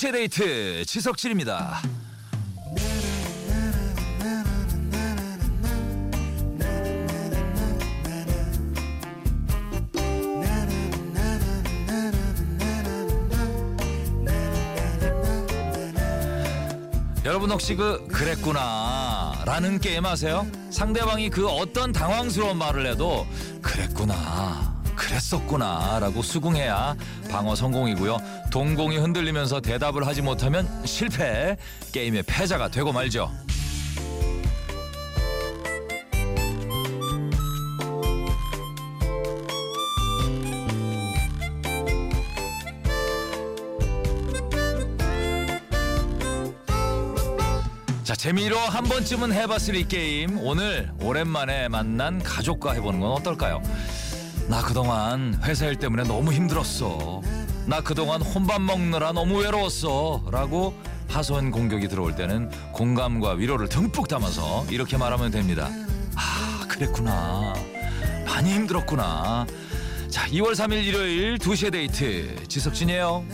2시의 데이트 지석진입니다. 여러분 혹시 그 그랬구나 라는 게임 아세요? 상대방이 그 어떤 당황스러운 말을 해도 그랬었구나 라고 수긍해야 방어 성공이고요. 동공이 흔들리면서 대답을 하지 못하면 실패 게임의 패자가 되고 말죠. 자 재미로 한 번쯤은 해봤을 이 게임. 오늘 오랜만에 만난 가족과 해보는 건 어떨까요? 나 그동안 회사 일 때문에 너무 힘들었어. 나 그동안 혼밥 먹느라 너무 외로웠어. 라고 하소연 공격이 들어올 때는 공감과 위로를 듬뿍 담아서 이렇게 말하면 됩니다. 아 그랬구나. 많이 힘들었구나. 자 2월 3일 일요일 2시에 데이트 지석진이에요.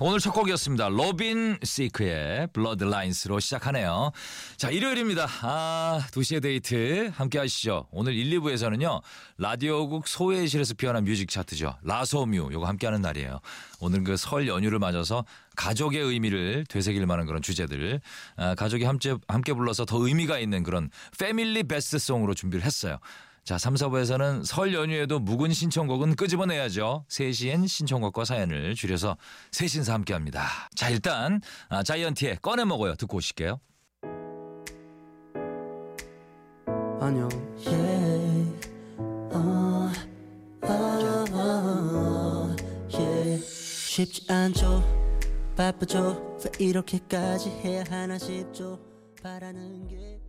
오늘 첫 곡이었습니다. 로빈 시크의 Blurred Lines로 시작하네요. 자, 일요일입니다. 아, 2시의 데이트 함께 하시죠. 오늘 1, 2부에서는요. 라디오국 소회의실에서 피어난 뮤직 차트죠. 라소뮤 요거 함께 하는 날이에요. 오늘 그 설 연휴를 맞아서 가족의 의미를 되새길 만한 그런 주제들 아, 가족이 함께 함께 불러서 더 의미가 있는 그런 family best song으로 준비를 했어요. 자, 3, 4부에서는 설 연휴에도 묵은 신청곡은 끄집어내야죠. 3시엔 신청곡과 사연을 줄여서 셋신사 함께 합니다. 자, 일단 아, 자이언티의 꺼내 먹어요. 듣고 오실게요. 안녕. 쉽지 않죠 바쁘죠 왜 이렇게까지 해야 하나 싶죠 바라는 게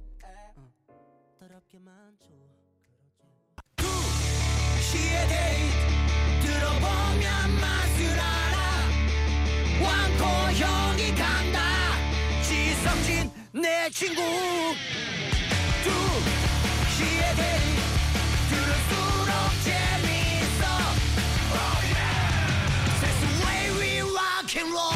왕코 형이 간다. 지성진 내 친구. 두 시의 데이트 들을수록 재밌어. Oh yeah. That's the way we rock and roll.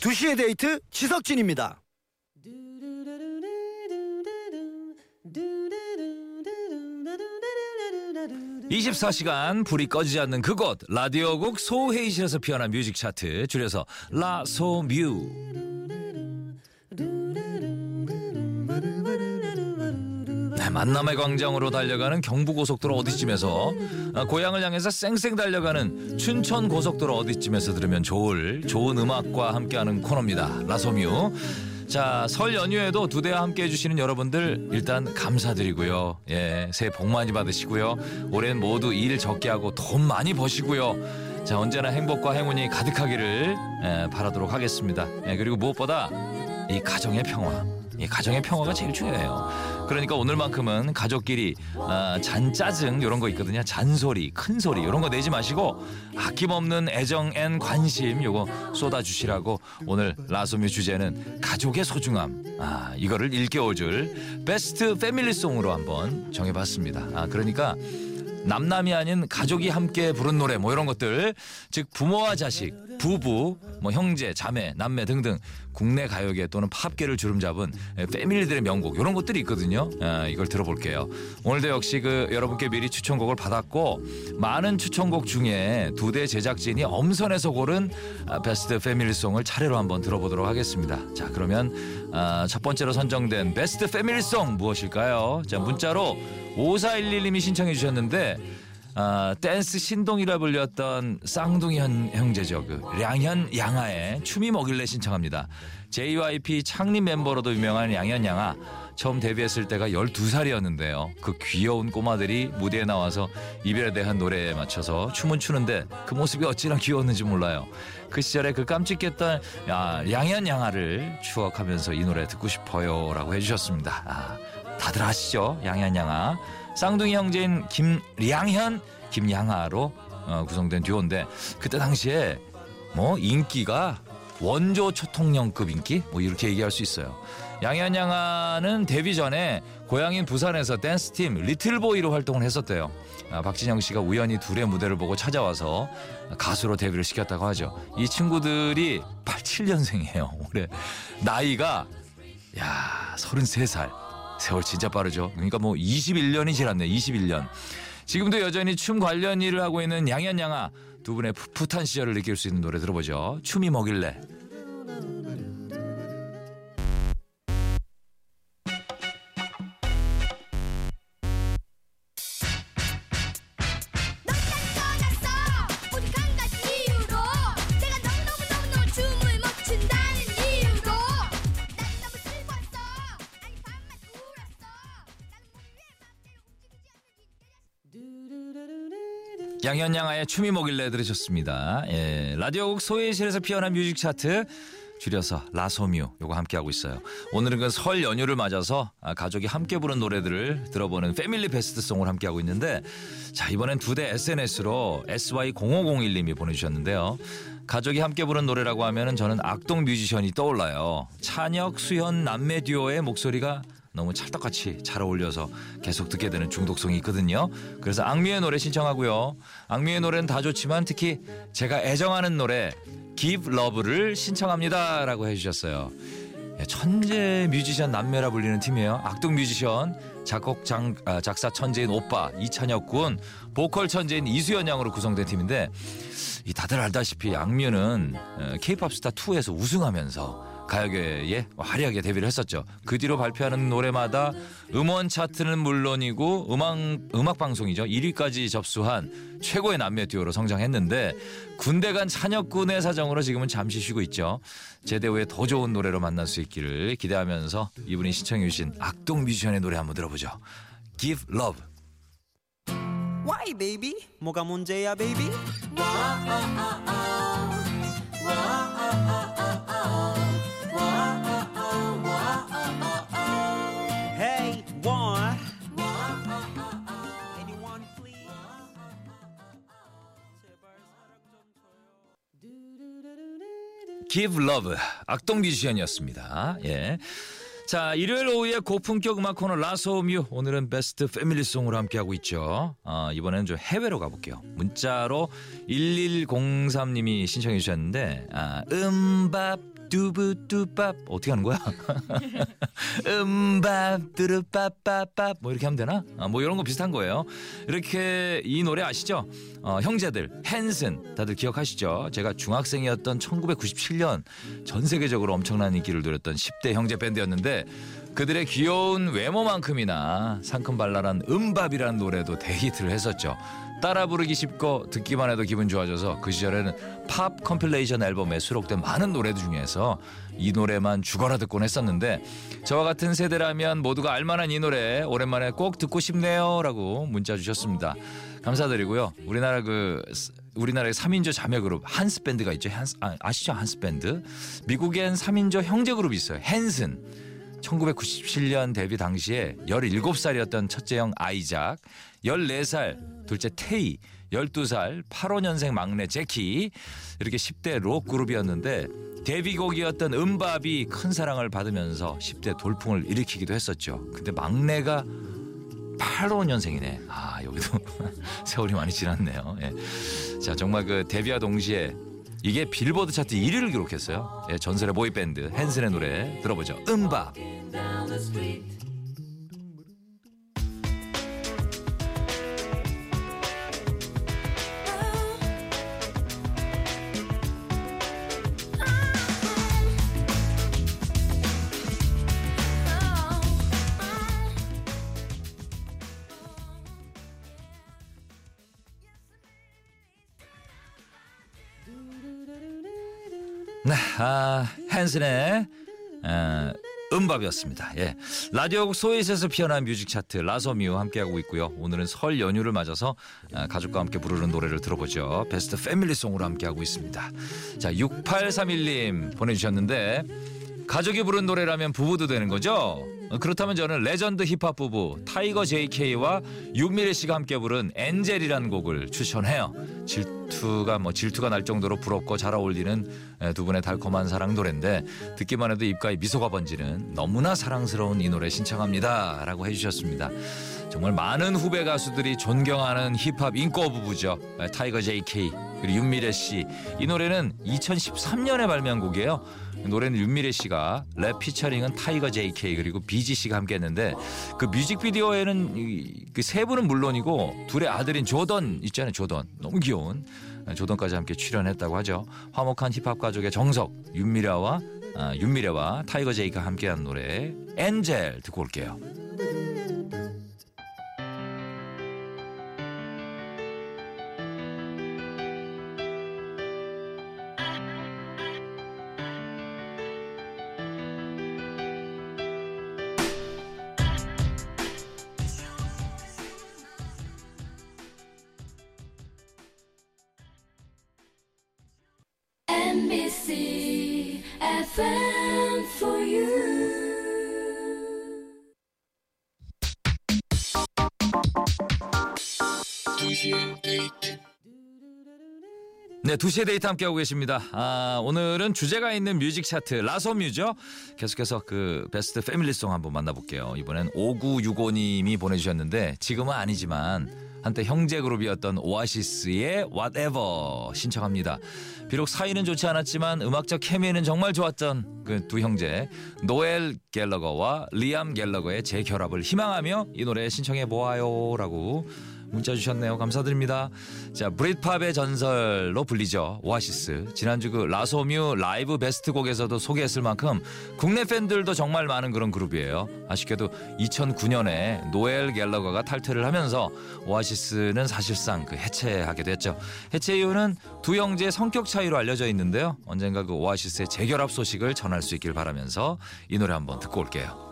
두시의 데이트 지석진입니다. 24시간 불이 꺼지지 않는 그곳 라디오국 소회의실에서 피어난 뮤직 차트 줄여서 라소뮤 네, 만남의 광장으로 달려가는 경부고속도로 어디쯤에서 아, 고향을 향해서 쌩쌩 달려가는 춘천 고속도로 어디쯤에서 들으면 좋을 좋은 음악과 함께하는 코너입니다. 라소뮤. 자, 설 연휴에도 두 대와 함께 해주시는 여러분들 일단 감사드리고요. 예, 새해 복 많이 받으시고요. 올해는 모두 일 적게 하고 돈 많이 버시고요. 자, 언제나 행복과 행운이 가득하기를 예, 바라도록 하겠습니다. 예, 그리고 무엇보다 이 가정의 평화. 이 가정의 평화가 제일 중요해요. 그러니까 오늘만큼은 가족끼리 아, 잔짜증 이런 거 있거든요. 잔소리, 큰 소리 이런 거 내지 마시고 아낌없는 애정 and 관심 요거 쏟아주시라고 오늘 라소뮤 주제는 가족의 소중함. 아 이거를 일깨워줄 best family song으로 한번 정해봤습니다. 아 그러니까 남남이 아닌 가족이 함께 부른 노래 뭐 이런 것들. 즉 부모와 자식 부부 뭐 형제 자매 남매 등등 국내 가요계 또는 팝계를 주름잡은 패밀리들의 명곡 이런 것들이 있거든요. 아, 이걸 들어볼게요. 오늘도 역시 그 여러분께 미리 추천곡을 받았고 많은 추천곡 중에 두 대 제작진이 엄선해서 고른 아, 베스트 패밀리송을 차례로 한번 들어보도록 하겠습니다. 자 그러면 아, 첫 번째로 선정된 베스트 패밀리송 무엇일까요? 자 문자로 5411님이 신청해 주셨는데 아, 댄스 신동이라 불렸던 쌍둥이 현, 형제죠. 그 량현 양아의 춤이 먹일래 신청합니다. JYP 창립 멤버로도 유명한 양현 양아. 처음 데뷔했을 때가 12살이었는데요. 그 귀여운 꼬마들이 무대에 나와서 이별에 대한 노래에 맞춰서 춤은 추는데 그 모습이 어찌나 귀여웠는지 몰라요. 그 시절에 그 깜찍했던 야, 양현 양아를 추억하면서 이 노래 듣고 싶어요 라고 해주셨습니다. 아, 다들 아시죠? 양현 양아. 쌍둥이 형제인 김량현, 김량하로 어, 구성된 듀오인데 그때 당시에 뭐 인기가 원조 초통령급 인기 뭐 이렇게 얘기할 수 있어요. 량현 량하는 데뷔 전에 고향인 부산에서 댄스팀 리틀보이로 활동을 했었대요. 아, 박진영 씨가 우연히 둘의 무대를 보고 찾아와서 가수로 데뷔를 시켰다고 하죠. 이 친구들이 87년생이에요. 올해 나이가 야 33살. 세월 진짜 빠르죠. 그러니까 뭐 21년이 지났네. 21년. 지금도 여전히 춤 관련 일을 하고 있는 양현 양아 두 분의 풋풋한 시절을 느낄 수 있는 노래 들어보죠. 춤이 먹일래. 움직이지 않는지 양현 양아의 춤이 뭐길래 들으셨습니다. 예, 라디오국 소회의실에서 피어난 뮤직 차트 줄여서 라소뮤 요거 함께 하고 있어요. 오늘은 그 설 연휴를 맞아서 아, 가족이 함께 부른 노래들을 들어보는 family best song을 함께 하고 있는데 자 이번엔 두데 SNS로 SY0501님이 보내주셨는데요. 가족이 함께 부른 노래라고 하면은 저는 악동 뮤지션이 떠올라요. 찬혁, 수현 남매 듀오의 목소리가 너무 찰떡같이 잘 어울려서 계속 듣게 되는 중독성이 있거든요. 그래서 악뮤의 노래 신청하고요. 악뮤의 노래는 다 좋지만 특히 제가 애정하는 노래 Give Love를 신청합니다 라고 해주셨어요. 예, 천재 뮤지션 남매라 불리는 팀이에요. 악동 뮤지션, 작곡 장, 아, 작사 천재인 오빠 이찬혁 군, 보컬 천재인 이수현 양으로 구성된 팀인데 이 다들 알다시피 악뮤는 K-팝 스타 2에서 우승하면서 가요계에 화려하게 데뷔를 했었죠. 그 뒤로 발표하는 노래마다 음원 차트는 물론이고 음악 음악 방송이죠. 1위까지 접수한 최고의 남매 듀오로 성장했는데 군대 간 찬혁군의 사정으로 지금은 잠시 쉬고 있죠. 제대 후에 더 좋은 노래로 만날 수 있기를 기대하면서 이분이 신청해 주신 악동 뮤지션의 노래 한번 들어보죠. Give Love. Why baby? 뭐가 문제야 baby? Give Love 악동 뮤지션이었습니다. 예. 자 일요일 오후에 고품격 음악 코너 라소뮤 오늘은 베스트 패밀리송으로 함께하고 있죠. 어, 이번에는 좀 해외로 가볼게요. 문자로 1103님이 신청해 주셨는데 아, 음밥 두부두밥 어떻게 하는 거야? 음밥 두루빠빠밥 뭐 이렇게 하면 되나? 아, 뭐 이런 거 비슷한 거예요. 이렇게 이 노래 아시죠? 어, 형제들 핸슨 다들 기억하시죠? 제가 중학생이었던 1997년 전 세계적으로 엄청난 인기를 누렸던 10대 형제 밴드였는데 그들의 귀여운 외모만큼이나 상큼발랄한 MMMBop이라는 노래도 대히트를 했었죠. 따라 부르기 쉽고 듣기만 해도 기분 좋아져서 그 시절에는 팝 compilation 앨범에 수록된 많은 노래들 중에서 이 노래만 죽어라 듣곤 했었는데 저와 같은 세대라면 모두가 알만한 이 노래 오랜만에 꼭 듣고 싶네요라고 문자 주셨습니다. 감사드리고요. 우리나라 그 우리나라의 3인조 자매 그룹 한스 밴드가 있죠. 한스, 아, 아시죠? 한스 밴드. 미국엔 3인조 형제 그룹이 있어요. 헨슨. 1997년 데뷔 당시에 17살이었던 첫째 형 아이작, 14살 둘째 테이, 12살 85년생 막내 제키 이렇게 10대 록 그룹이었는데 데뷔곡이었던 음밥이 큰 사랑을 받으면서 10대 돌풍을 일으키기도 했었죠. 근데 막내가 85년생이네. 아 여기도 세월이 많이 지났네요. 예. 자 정말 그 데뷔와 동시에 이게 빌보드 차트 1위를 기록했어요. 예, 전설의 보이 밴드 헨슨의 노래 들어보죠. 음밥. 네, 아, 핸슨의 아, MMMBop이었습니다. 예. 라디오국 소회의실에서 피어난 뮤직 차트 라소뮤 함께하고 있고요. 오늘은 설 연휴를 맞아서 아, 가족과 함께 부르는 노래를 들어보죠. best family song으로 함께하고 있습니다. 자, 6831님 보내주셨는데 가족이 부른 노래라면 부부도 되는 거죠? 어, 그렇다면 저는 레전드 힙합 부부 타이거 JK와 윤미래 씨가 함께 부른 Angel이라는 곡을 추천해요. 질투가 뭐 질투가 날 정도로 부럽고 잘 어울리는 에, 두 분의 달콤한 사랑 노래인데 듣기만 해도 입가에 미소가 번지는 너무나 사랑스러운 이 노래 신청합니다라고 해주셨습니다. 정말 많은 후배 가수들이 존경하는 힙합 잉꼬 부부죠. 에, 타이거 JK 그리고 윤미래 씨. 이 노래는 2013년에 발매한 곡이에요. 노래는 윤미래 씨가 랩 featuring은 타이거 JK 그리고 비지 씨가 함께 했는데 그 뮤직비디오에는 그 세 분은 물론이고 둘의 아들인 조던 있잖아요 조던 너무 귀여운 조던까지 함께 출연했다고 하죠 화목한 힙합 가족의 정석 윤미래와 아, 윤미래와 타이거 JK가 함께한 노래 Angel 듣고 올게요. FM for you. 네, 2시에 데이트 함께하고 계십니다. 아, 오늘은 주제가 있는 뮤직 차트 라소뮤죠. 계속해서 그 베스트 패밀리송 한번 만나볼게요. 이번엔 5965님이 보내주셨는데 지금은 아니지만 한때 형제 그룹이었던 오아시스의 Whatever 신청합니다. 비록 사이는 좋지 않았지만 음악적 케미는 정말 좋았던 그 두 형제 노엘 갤러거와 리암 갤러거의 재결합을 희망하며 이 노래 신청해 보아요라고 문자 주셨네요. 감사드립니다. 자, Britpop의 전설로 불리죠. 오아시스. 지난주 그 라소뮤 라이브 베스트 곡에서도 소개했을 만큼 국내 팬들도 정말 많은 그런 그룹이에요. 아쉽게도 2009년에 노엘 갤러거가 탈퇴를 하면서 오아시스는 사실상 그 해체하게 됐죠. 해체 이유는 두 형제의 성격 차이로 알려져 있는데요. 언젠가 그 오아시스의 재결합 소식을 전할 수 있길 바라면서 이 노래 한번 듣고 올게요.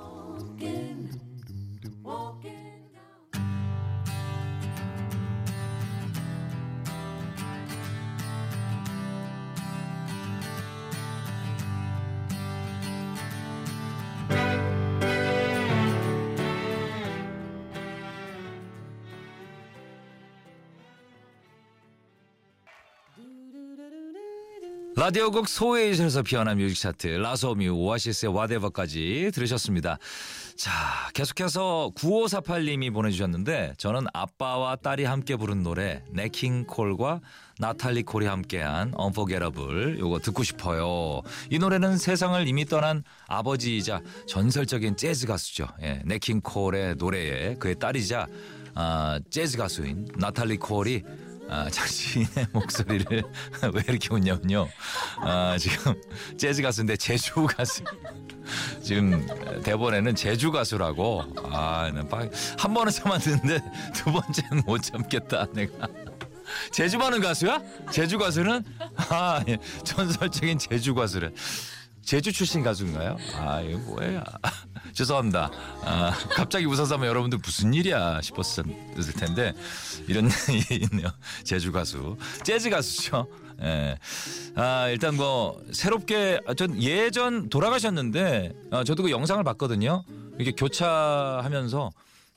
라디오국 소회의실에서 피어난 뮤직 차트 라소뮤 오아시스의 Whatever까지 들으셨습니다. 자 계속해서 9548님이 보내주셨는데 저는 아빠와 딸이 함께 부른 노래 냇 킹 콜과 나탈리 콜이 함께한 Unforgettable 요거 듣고 싶어요. 이 노래는 세상을 이미 떠난 아버지이자 전설적인 재즈 가수죠. 예, 냇 킹 콜의 노래에 그의 딸이자 아, 재즈 가수인 나탈리 콜이 아, 자신의 목소리를 왜 이렇게 웃냐면요. 아, 지금 재즈 가수인데 제주 가수. 지금 대본에는 제주 가수라고. 아, 난한 번은 참았는데 두 번째는 못 참겠다. 내가. 제주 가는 가수야? 제주 가수는 아, 예. 전설적인 제주 가수를. 제주 출신 가수인가요? 아, 이거 뭐야? 죄송합니다. 아, 갑자기 웃어서 하면 여러분들 무슨 일이야 싶었을 텐데 이런 일이 있네요. 제주 가수, 재즈 가수죠. 예. 아, 일단 뭐 새롭게 아, 전 예전 돌아가셨는데 아, 저도 그 영상을 봤거든요. 이게 교차하면서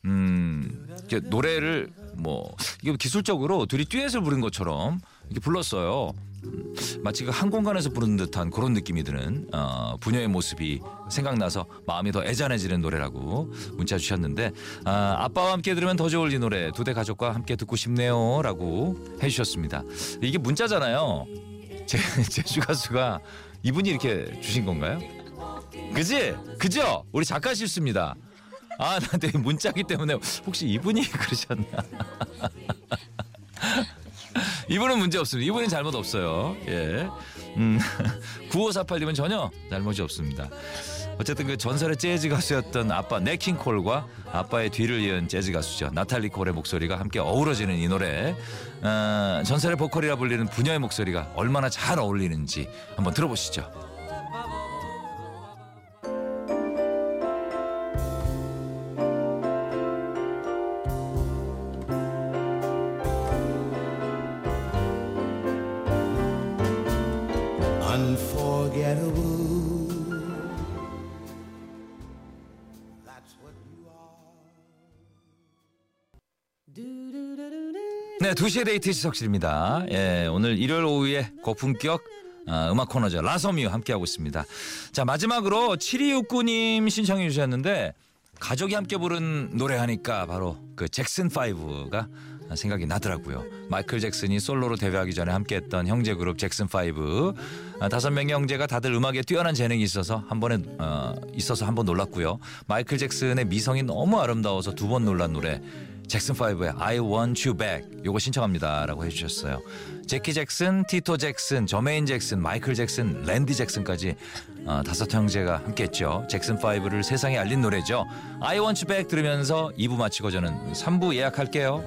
음, 이렇게 노래를 뭐 이게 기술적으로 둘이 듀엣을 부른 것처럼 이렇게 불렀어요. 음, 마치 그 한 공간에서 부르는 듯한 그런 느낌이 드는 어, 부녀의 모습이 생각나서 마음이 더 애잔해지는 노래라고 문자 주셨는데 아, 아빠와 함께 들으면 더 좋을 이 노래 두 대 가족과 함께 듣고 싶네요라고 해주셨습니다. 이게 문자잖아요. 제, 제주 가수가 이분이 이렇게 주신 건가요? 그지? 그죠? 우리 작가 실수입니다. 아, 나한테 문자기 때문에 혹시 이분이 그러셨나? 이분은 문제 없습니다. 이분은 잘못 없어요. 예. 음, 9548님은 전혀 잘못이 없습니다. 어쨌든 그 전설의 재즈 가수였던 아빠 네킹 콜과 아빠의 뒤를 이은 재즈 가수죠. 나탈리 콜의 목소리가 함께 어우러지는 이 노래. 어, 전설의 보컬이라 불리는 부녀의 목소리가 얼마나 잘 어울리는지 한번 들어보시죠. 네, 2시의 데이트 지석진입니다. 예, 오늘 일요일 오후에 고품격 아, 음악 코너죠. 라서뮤 함께하고 있습니다. 자, 마지막으로 7269님 신청해 주셨는데 가족이 함께 부른 노래 하니까 바로 그 잭슨 5가 생각이 나더라고요. 마이클 잭슨이 솔로로 데뷔하기 전에 함께했던 형제 그룹 잭슨5 아, 다섯 명의 형제가 다들 음악에 뛰어난 재능이 있어서 한 번에 어, 있어서 한 번 놀랐고요. 마이클 잭슨의 미성이 너무 아름다워서 두 번 놀란 노래 잭슨 5의 I Want You Back 요거 신청합니다라고 해주셨어요. 제키 잭슨, 티토 잭슨, 저메인 잭슨, 마이클 잭슨, 랜디 잭슨까지 어, 다섯 형제가 함께했죠. 잭슨 5를 세상에 알린 노래죠. I Want You Back 들으면서 2부 마치고 저는 3부 예약할게요.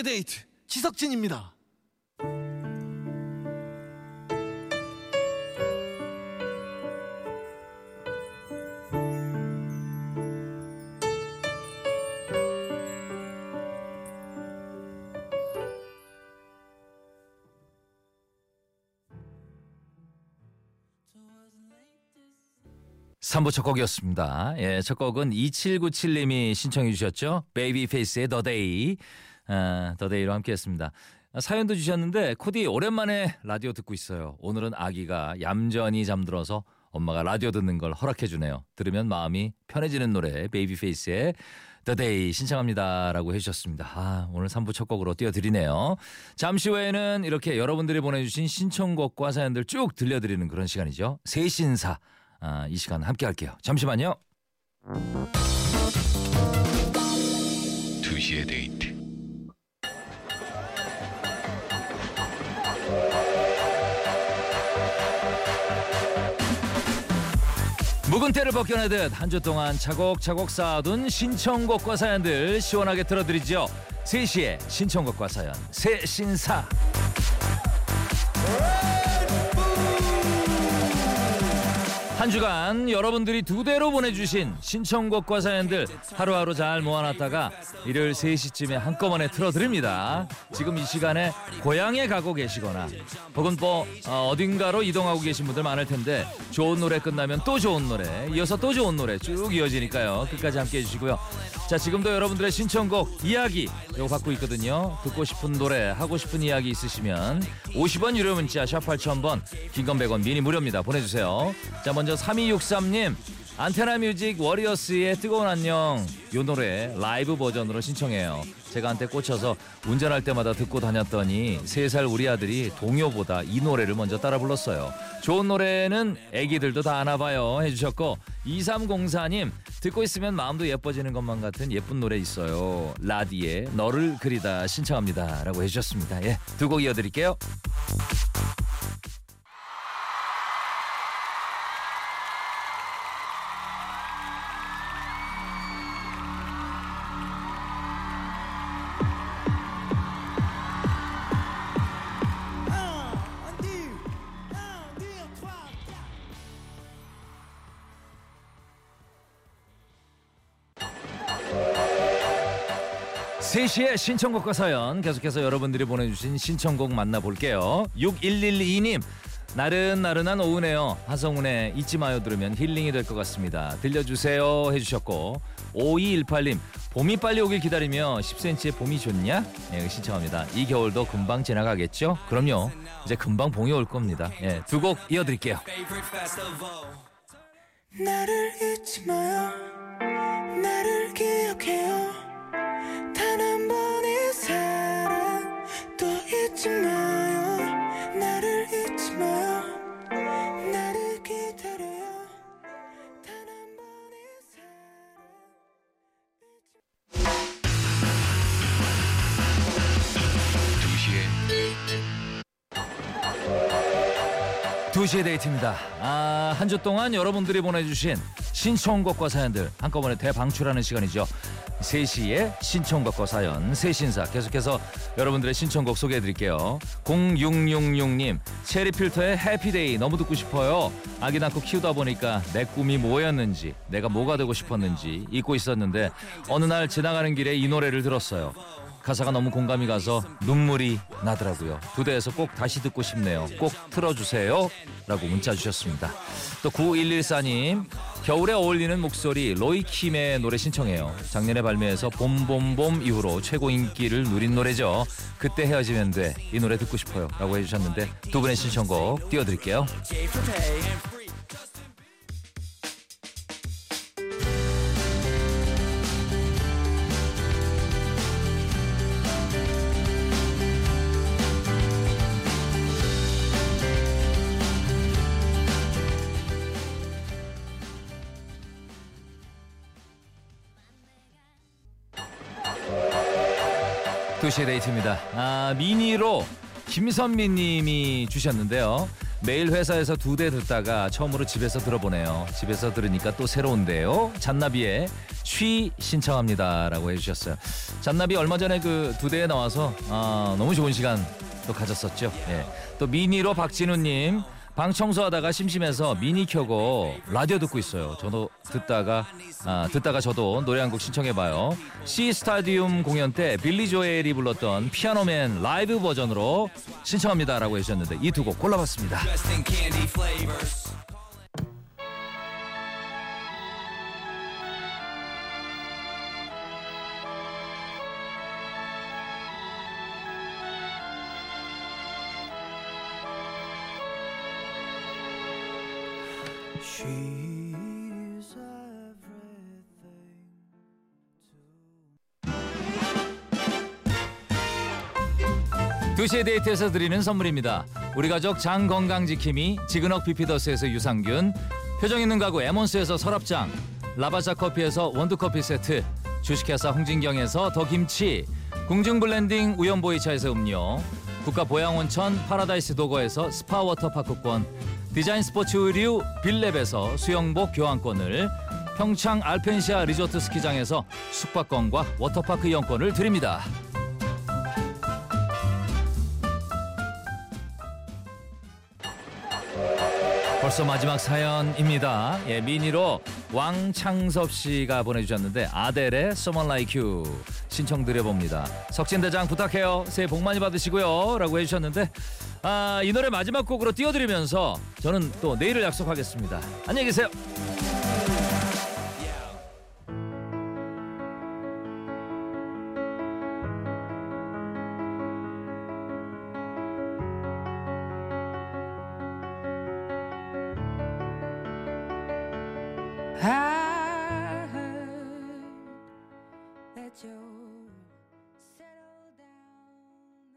데이트 2시의 데이트 지석진입니다. 삼부첫 곡이었습니다. 예, 첫 곡은 2797님이 신청해 주셨죠. 베이비페이스의 The Day. 아, The Day로 함께 했습니다. 아, 사연도 주셨는데 코디 오랜만에 라디오 듣고 있어요. 오늘은 아기가 얌전히 잠들어서 엄마가 라디오 듣는 걸 허락해 주네요. 들으면 마음이 편해지는 노래 베이비페이스의 The Day 신청합니다라고 해 주셨습니다. 아, 오늘 3부 첫 곡으로 띄워드리네요. 잠시 후에는 이렇게 여러분들이 보내주신 신청곡과 사연들 쭉 들려드리는 그런 시간이죠. 세신사. 아, 이 시간 함께 할게요. 잠시만요. 2시의 데이트. 묵은 때를 벗겨내듯 한 주 동안 차곡차곡 쌓아둔 신청곡과 사연들 시원하게 들어드리죠. 3시에 신청곡과 사연 새 신사. 한 주간 여러분들이 두 대로 보내주신 신청곡과 사연들 하루하루 잘 모아놨다가 일요일 3시쯤에 한꺼번에 틀어드립니다. 지금 이 시간에 고향에 가고 계시거나 혹은 뭐 어, 어딘가로 이동하고 계신 분들 많을 텐데 좋은 노래 끝나면 또 좋은 노래 이어서 또 좋은 노래 쭉 이어지니까요. 끝까지 함께 해주시고요. 자 지금도 여러분들의 신청곡 이야기 이거 받고 있거든요. 듣고 싶은 노래 하고 싶은 이야기 있으시면 50원 유료 문자 샵 8000번 긴건 100원 미니 무료입니다. 보내주세요. 자 먼저 3263님 안테나 뮤직 워리어스의 뜨거운 안녕 요 노래 라이브 버전으로 신청해요. 제가 한테 꽂혀서 운전할 때마다 듣고 다녔더니 3살 우리 아들이 동요보다 이 노래를 먼저 따라 불렀어요. 좋은 노래는 애기들도 다 아나 봐요 해주셨고 2304님 듣고 있으면 마음도 예뻐지는 것만 같은 예쁜 노래 있어요. 라디의 너를 그리다 신청합니다 라고 해주셨습니다. 예, 두 곡 이어드릴게요. 세시의 신청곡과 사연 계속해서 여러분들이 보내주신 신청곡 만나볼게요. 6112님 나른나른한 오후네요. 하성운의 잊지 마요 들으면 힐링이 될 것 같습니다. 들려주세요 해주셨고 5218님 봄이 빨리 오길 기다리며 10cm의 봄이 좋냐? 예, 신청합니다. 이 겨울도 금방 지나가겠죠? 그럼요. 이제 금방 봄이 올 겁니다. 예, 두 곡 이어드릴게요. 나를 잊지 마요 나를 기억해요 2시의 데이트입니다. 아, 한 주 동안 여러분들이 보내주신 신청곡과 사연들 한꺼번에 대방출하는 시간이죠. 3시에 신청곡과 사연, 새신사 계속해서 여러분들의 신청곡 소개해드릴게요. 0666님, 체리 필터의 해피데이 너무 듣고 싶어요. 아기 낳고 키우다 보니까 내 꿈이 뭐였는지, 내가 뭐가 되고 싶었는지 잊고 있었는데 어느 날 지나가는 길에 이 노래를 들었어요. 가사가 너무 공감이 가서 눈물이 나더라고요. 두 대에서 꼭 다시 듣고 싶네요. 꼭 틀어주세요. 라고 문자 주셨습니다. 또 9114님, 겨울에 어울리는 목소리 로이킴의 노래 신청해요. 작년에 발매해서 봄봄봄 이후로 최고 인기를 누린 노래죠. 그때 헤어지면 돼. 이 노래 듣고 싶어요. 라고 해주셨는데 두 분의 신청곡 띄워드릴게요. 두시의 데이트입니다. 아, 미니로 김선미 님이 주셨는데요. 매일 회사에서 두 대 듣다가 처음으로 집에서 들어보네요. 집에서 들으니까 또 새로운데요. 잔나비의 쉬 신청합니다라고 해주셨어요. 잔나비 얼마 전에 그 두 대에 나와서 아, 너무 좋은 시간 또 가졌었죠. 예. 또 미니로 박진우님 방 청소하다가 심심해서 미니 켜고 라디오 듣고 있어요. 저도 듣다가 아, 듣다가 저도 노래 한 곡 신청해봐요. C 스타디움 공연 때 빌리 조엘이 불렀던 피아노맨 라이브 버전으로 신청합니다라고 해주셨는데 이 두 곡 골라봤습니다. She's everything. 두시의 데이트에서 드리는 선물입니다. 우리 가족 장 건강 지킴이 지근억 비피더스에서 유산균, 표정 있는 가구 에몬스에서 서랍장, 라바자 커피에서 원두 커피 세트, 주식회사 홍진경에서 더 김치, 궁중 블렌딩 우연보이차에서 음료, 국가 보양온천 파라다이스 도고에서 스파 워터파크권, 디자인 스포츠 의류 빌랩에서 수영복 교환권을, 평창 알펜시아 리조트 스키장에서 숙박권과 워터파크 이용권을 드립니다. 벌써 마지막 사연입니다. 예, 미니로 왕창섭 씨가 보내주셨는데 아델의 Someone Like You 신청 드려봅니다. 석진대장 부탁해요. 새해 복 많이 받으시고요. 라고 해주셨는데 아, 이 노래 마지막 곡으로 띄워드리면서 저는 또 내일을 약속하겠습니다. 안녕히 계세요.